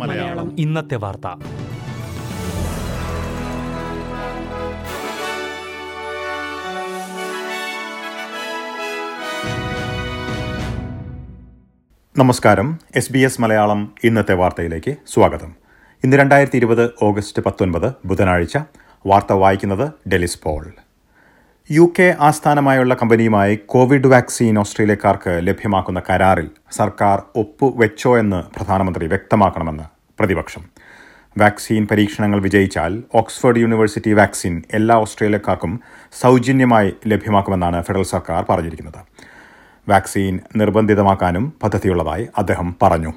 മലയാളം. ഇന്നത്തെ വാർത്ത. നമസ്കാരം. എസ് ബി എസ് മലയാളം ഇന്നത്തെ വാർത്തയിലേക്ക് സ്വാഗതം. ഇന്ന് രണ്ടായിരത്തി ഇരുപത് ഓഗസ്റ്റ് പത്തൊൻപത് ബുധനാഴ്ച. വാർത്ത വായിക്കുന്നത് ഡെലിസ് പോൾ. യു കെ ആസ്ഥാനമായുള്ള കമ്പനിയുമായി കോവിഡ് വാക്സിൻ ഓസ്ട്രേലിയക്കാർക്ക് ലഭ്യമാക്കുന്ന കരാറിൽ സർക്കാർ ഒപ്പുവെച്ചോ എന്ന് പ്രധാനമന്ത്രി വ്യക്തമാക്കണമെന്ന് പ്രതിപക്ഷം. വാക്സിൻ പരീക്ഷണങ്ങൾ വിജയിച്ചാൽ ഓക്സ്ഫോർഡ് യൂണിവേഴ്സിറ്റി വാക്സിൻ എല്ലാ ഓസ്ട്രേലിയക്കാർക്കും സൗജന്യമായി ലഭ്യമാക്കുമെന്നാണ് ഫെഡറൽ സർക്കാർ പറഞ്ഞിരിക്കുന്നത്. വാക്സിൻ നിർബന്ധിതമാക്കാനും പദ്ധതിയുള്ളതായി അദ്ദേഹം പറഞ്ഞു.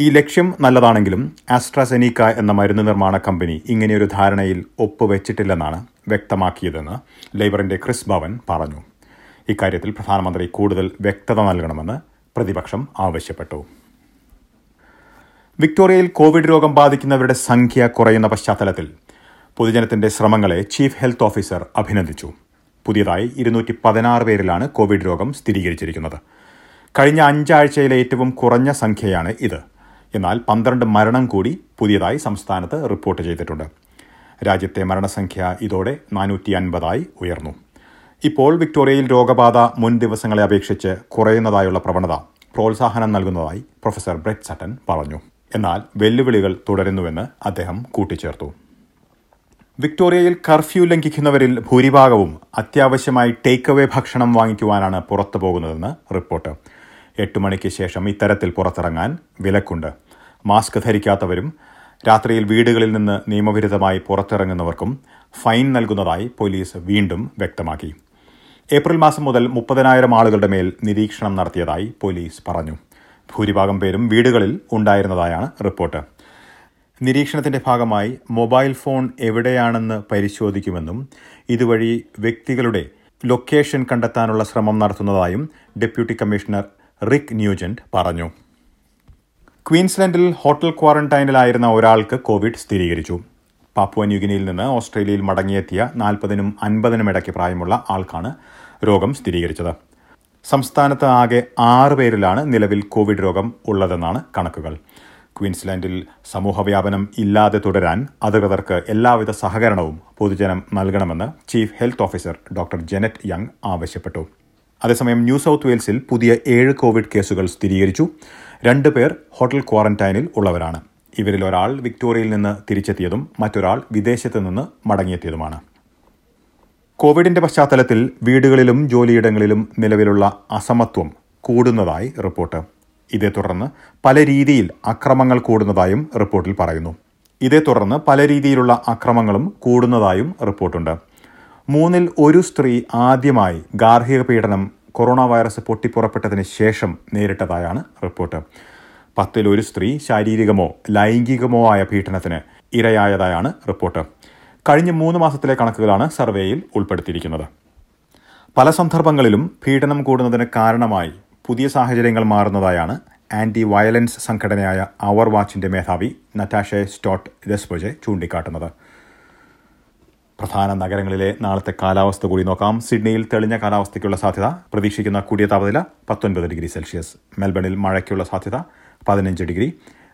ഈ ലക്ഷ്യം നല്ലതാണെങ്കിലും ആസ്ട്രാസെനിക്ക എന്ന മരുന്ന് നിർമ്മാണ കമ്പനി ഇങ്ങനെയൊരു ധാരണയിൽ ഒപ്പുവെച്ചിട്ടില്ലെന്നാണ് വ്യക്തമാക്കിയതെന്ന് ലേബറിന്റെ ക്രിസ് ഭവൻ പറഞ്ഞു. ഇക്കാര്യത്തിൽ പ്രധാനമന്ത്രി കൂടുതൽ വ്യക്തത നൽകണമെന്ന് പ്രതിപക്ഷം ആവശ്യപ്പെട്ടു. വിക്ടോറിയയിൽ കോവിഡ് രോഗം ബാധിക്കുന്നവരുടെ സംഖ്യ കുറയുന്ന പശ്ചാത്തലത്തിൽ പൊതുജനത്തിന്റെ ശ്രമങ്ങളെ ചീഫ് ഹെൽത്ത് ഓഫീസർ അഭിനന്ദിച്ചു. പുതിയതായി ഇരുന്നൂറ്റി പതിനാറ് പേരിലാണ് കോവിഡ് രോഗം സ്ഥിരീകരിച്ചിരിക്കുന്നത്. കഴിഞ്ഞ അഞ്ചാഴ്ചയിലെ ഏറ്റവും കുറഞ്ഞ സംഖ്യയാണ് ഇത്. എന്നാൽ പന്ത്രണ്ട് മരണം കൂടി പുതിയതായി സംസ്ഥാനത്ത് റിപ്പോർട്ട് ചെയ്തിട്ടുണ്ട്. രാജ്യത്തെ മരണസംഖ്യ ഇതോടെ നാനൂറ്റി അൻപതായി ഉയർന്നു. ഇപ്പോൾ വിക്ടോറിയയിൽ രോഗബാധ മുൻ ദിവസങ്ങളെ അപേക്ഷിച്ച് കുറയുന്നതായുള്ള പ്രവണത പ്രോത്സാഹനം നൽകുന്നതായി പ്രൊഫസർ ബ്രെറ്റ് സട്ടൻ പറഞ്ഞു. എന്നാൽ വെല്ലുവിളികൾ തുടരുന്നുവെന്ന് അദ്ദേഹം കൂട്ടിച്ചേർത്തു. വിക്ടോറിയയിൽ കർഫ്യൂ ലംഘിക്കുന്നവരിൽ ഭൂരിഭാഗവും അത്യാവശ്യമായി ടേക്ക് അവേ ഭക്ഷണം വാങ്ങിക്കുവാനാണ് പുറത്തു പോകുന്നതെന്ന് റിപ്പോർട്ട്. എട്ട് മണിക്ക് ശേഷം ഇത്തരത്തിൽ പുറത്തിറങ്ങാൻ വിലക്കുണ്ട്. മാസ്ക് ധരിക്കാത്തവരും രാത്രിയിൽ വീടുകളിൽ നിന്ന് നിയമവിരുദ്ധമായി പുറത്തിറങ്ങുന്നവർക്കും ഫൈൻ നൽകുന്നതായി പോലീസ് വീണ്ടും വ്യക്തമാക്കി. ഏപ്രിൽ മാസം മുതൽ മുപ്പതിനായിരം ആളുകളുടെ മേൽ നിരീക്ഷണം നടത്തിയതായി പോലീസ് പറഞ്ഞു. ഭൂരിഭാഗം പേരും വീടുകളിൽ ഉണ്ടായിരുന്നതായാണ് റിപ്പോർട്ട്. നിരീക്ഷണത്തിന്റെ ഭാഗമായി മൊബൈൽ ഫോൺ എവിടെയാണെന്ന് പരിശോധിക്കുമെന്നും ഇതുവഴി വ്യക്തികളുടെ ലൊക്കേഷൻ കണ്ടെത്താനുള്ള ശ്രമം നടത്തുന്നതായും ഡെപ്യൂട്ടി കമ്മീഷണർ റിക് ന്യൂജന്റ് പറഞ്ഞു. ക്വീൻസ്ലൻഡിൽ ഹോട്ടൽ ക്വാറന്റൈനിലായിരുന്ന ഒരാൾക്ക് കോവിഡ് സ്ഥിരീകരിച്ചു. പാപ്പുവ ന്യൂഗിനിയിൽ നിന്ന് ഓസ്ട്രേലിയയിൽ മടങ്ങിയെത്തിയ നാൽപ്പതിനും അൻപതിനും ഇടയ്ക്ക് പ്രായമുള്ള ആൾക്കാണ് രോഗം സ്ഥിരീകരിച്ചത്. സംസ്ഥാനത്ത് ആകെ ആറ് പേരിലാണ് നിലവിൽ കോവിഡ് രോഗം ഉള്ളതെന്നാണ് കണക്കുകൾ. ക്വീൻസ്ലാൻഡിൽ സമൂഹവ്യാപനം ഇല്ലാതെ തുടരാൻ അധികൃതർക്ക് എല്ലാവിധ സഹകരണവും പൊതുജനം നൽകണമെന്ന് chief health officer doctor Janet Young ആവശ്യപ്പെട്ടു. അതേസമയം ന്യൂ സൌത്ത് വെയിൽസിൽ പുതിയ ഏഴ് കോവിഡ് കേസുകൾ സ്ഥിരീകരിച്ചു. രണ്ട് പേർ ഹോട്ടൽ ക്വാറന്റൈനിൽ ഉള്ളവരാണ്. ഇവരിൽ ഒരാൾ വിക്ടോറിയയിൽ നിന്ന് തിരിച്ചെത്തിയതും മറ്റൊരാൾ വിദേശത്ത് നിന്ന് മടങ്ങിയെത്തിയതുമാണ്. കോവിഡിന്റെ പശ്ചാത്തലത്തിൽ വീടുകളിലും ജോലിയിടങ്ങളിലും നിലവിലുള്ള അസമത്വം കൂടുന്നതായി റിപ്പോർട്ട്. ഇതേ തുടർന്ന് പല രീതിയിൽ അക്രമങ്ങൾ കൂടുന്നതായും റിപ്പോർട്ടിൽ പറയുന്നു. ഇതേ തുടർന്ന് പല രീതിയിലുള്ള അക്രമങ്ങളും കൂടുന്നതായും റിപ്പോർട്ടുണ്ട്. മൂന്നിൽ ഒരു സ്ത്രീ ആദ്യമായി ഗാർഹിക പീഡനം കൊറോണ വൈറസ് പൊട്ടിപ്പുറപ്പെട്ടതിന് ശേഷം നേരിട്ടതായാണ് റിപ്പോർട്ട്. പത്തിൽ ഒരു സ്ത്രീ ശാരീരികമോ ലൈംഗികമോ ആയ പീഡനത്തിന് ഇരയായതായാണ് റിപ്പോർട്ട്. കഴിഞ്ഞ മൂന്ന് മാസത്തിലെ കണക്കുകളാണ് സർവേയിൽ ഉൾപ്പെടുത്തിയിരിക്കുന്നത്. പല സന്ദർഭങ്ങളിലും പീഡനം കൂടുന്നതിന് കാരണമായി പുതിയ സാഹചര്യങ്ങൾ മാറുന്നതായാണ് ആന്റി വയലൻസ് സംഘടനയായ അവർ വാച്ചിന്റെ മേധാവി നറ്റാഷെ സ്റ്റോട്ട് ഡെസ്പൊജെ ചൂണ്ടിക്കാട്ടുന്നത്. പ്രധാന നഗരങ്ങളിലെ നാളത്തെ കാലാവസ്ഥ കൂടി നോക്കാം. സിഡ്നിയിൽ തെളിഞ്ഞ കാലാവസ്ഥയ്ക്കുള്ള സാധ്യത പ്രതീക്ഷിക്കുന്ന കൂടിയ താപനില പത്തൊൻപത് ഡിഗ്രി സെൽഷ്യസ്. മെൽബണിൽ മഴയ്ക്കുള്ള സാധ്യത പതിനഞ്ച് ഡിഗ്രി.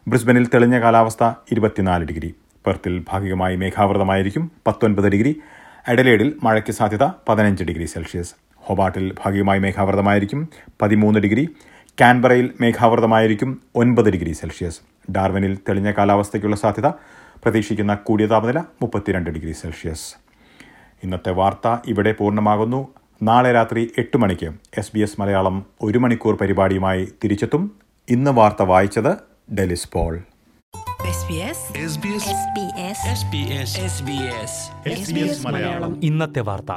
ബ്രിസ്ബനിൽ തെളിഞ്ഞ കാലാവസ്ഥ ഇരുപത്തിനാല് ഡിഗ്രി. പെർത്തിൽ ഭാഗികമായി മേഘാവൃതമായിരിക്കും പത്തൊൻപത് ഡിഗ്രി. എഡലേഡിൽ മഴയ്ക്ക് സാധ്യത പതിനഞ്ച് ഡിഗ്രി സെൽഷ്യസ്. ഹൊബാട്ടിൽ ഭാഗികമായി മേഘാവൃതമായിരിക്കും പതിമൂന്ന് ഡിഗ്രി. കാൻബറയിൽ മേഘാവൃതമായിരിക്കും ഒൻപത് ഡിഗ്രി സെൽഷ്യസ്. ഡാർവിനിൽ തെളിഞ്ഞ കാലാവസ്ഥയ്ക്കുള്ള സാധ്യത പ്രതീക്ഷിക്കുന്ന കൂടിയ താപനില മുപ്പത്തിരണ്ട് ഡിഗ്രി സെൽഷ്യസ്. ഇന്നത്തെ വാർത്ത ഇവിടെ പൂർണമാകുന്നു. നാളെ രാത്രി എട്ട് മണിക്ക് എസ് ബി എസ് മലയാളം ഒരു മണിക്കൂർ പരിപാടിയുമായി തിരിച്ചെത്തും. ഇന്ന് വാർത്ത വായിച്ചത് ഡെലിസ് പോൾ. ഇന്നത്തെ വാർത്ത.